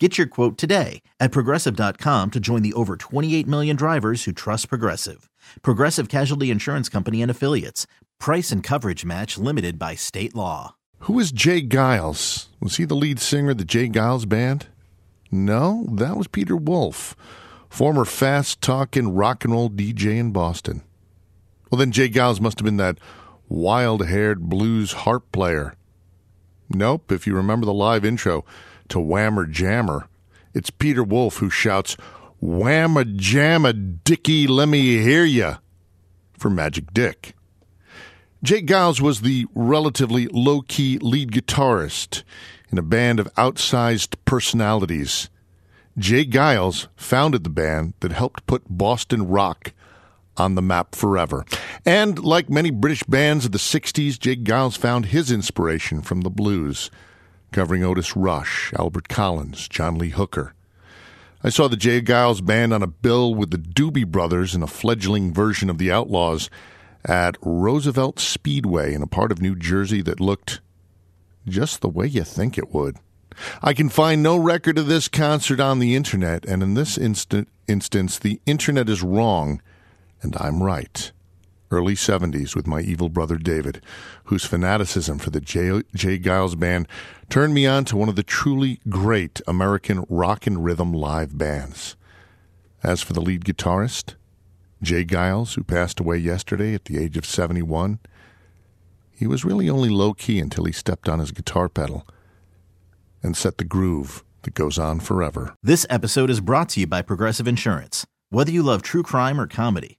Get your quote today at progressive.com to join the over 28 million drivers who trust Progressive. Progressive Casualty Insurance Company and Affiliates. Price and coverage match limited by state law. Who is J. Geils? Was he the lead singer of the J. Geils Band? No, that was Peter Wolf, former fast talking rock and roll DJ in Boston. Well, then J. Geils must have been that wild haired blues harp player. Nope, if you remember the live intro to Whammer Jammer, it's Peter Wolf who shouts, Whamma jamma Dickie, let me hear ya, for Magic Dick. J. Geils was the relatively low key lead guitarist in a band of outsized personalities. J. Geils founded the band that helped put Boston rock on the map forever. And like many British bands of the 60s, J. Geils found his inspiration from the blues, covering Otis Rush, Albert Collins, John Lee Hooker. I saw the J. Geils band on a bill with the Doobie Brothers in a fledgling version of the Outlaws at Roosevelt Speedway in a part of New Jersey that looked just the way you think it would. I can find no record of this concert on the internet, and in this instant, instance, the internet is wrong, and I'm right. Early 70s with my evil brother David, whose fanaticism for the J. J. Geils Band turned me on to one of the truly great American rock and rhythm live bands. As for the lead guitarist, J. Geils, who passed away yesterday at the age of 71, he was really only low key until he stepped on his guitar pedal and set the groove that goes on forever. This episode is brought to you by Progressive Insurance. Whether you love true crime or comedy,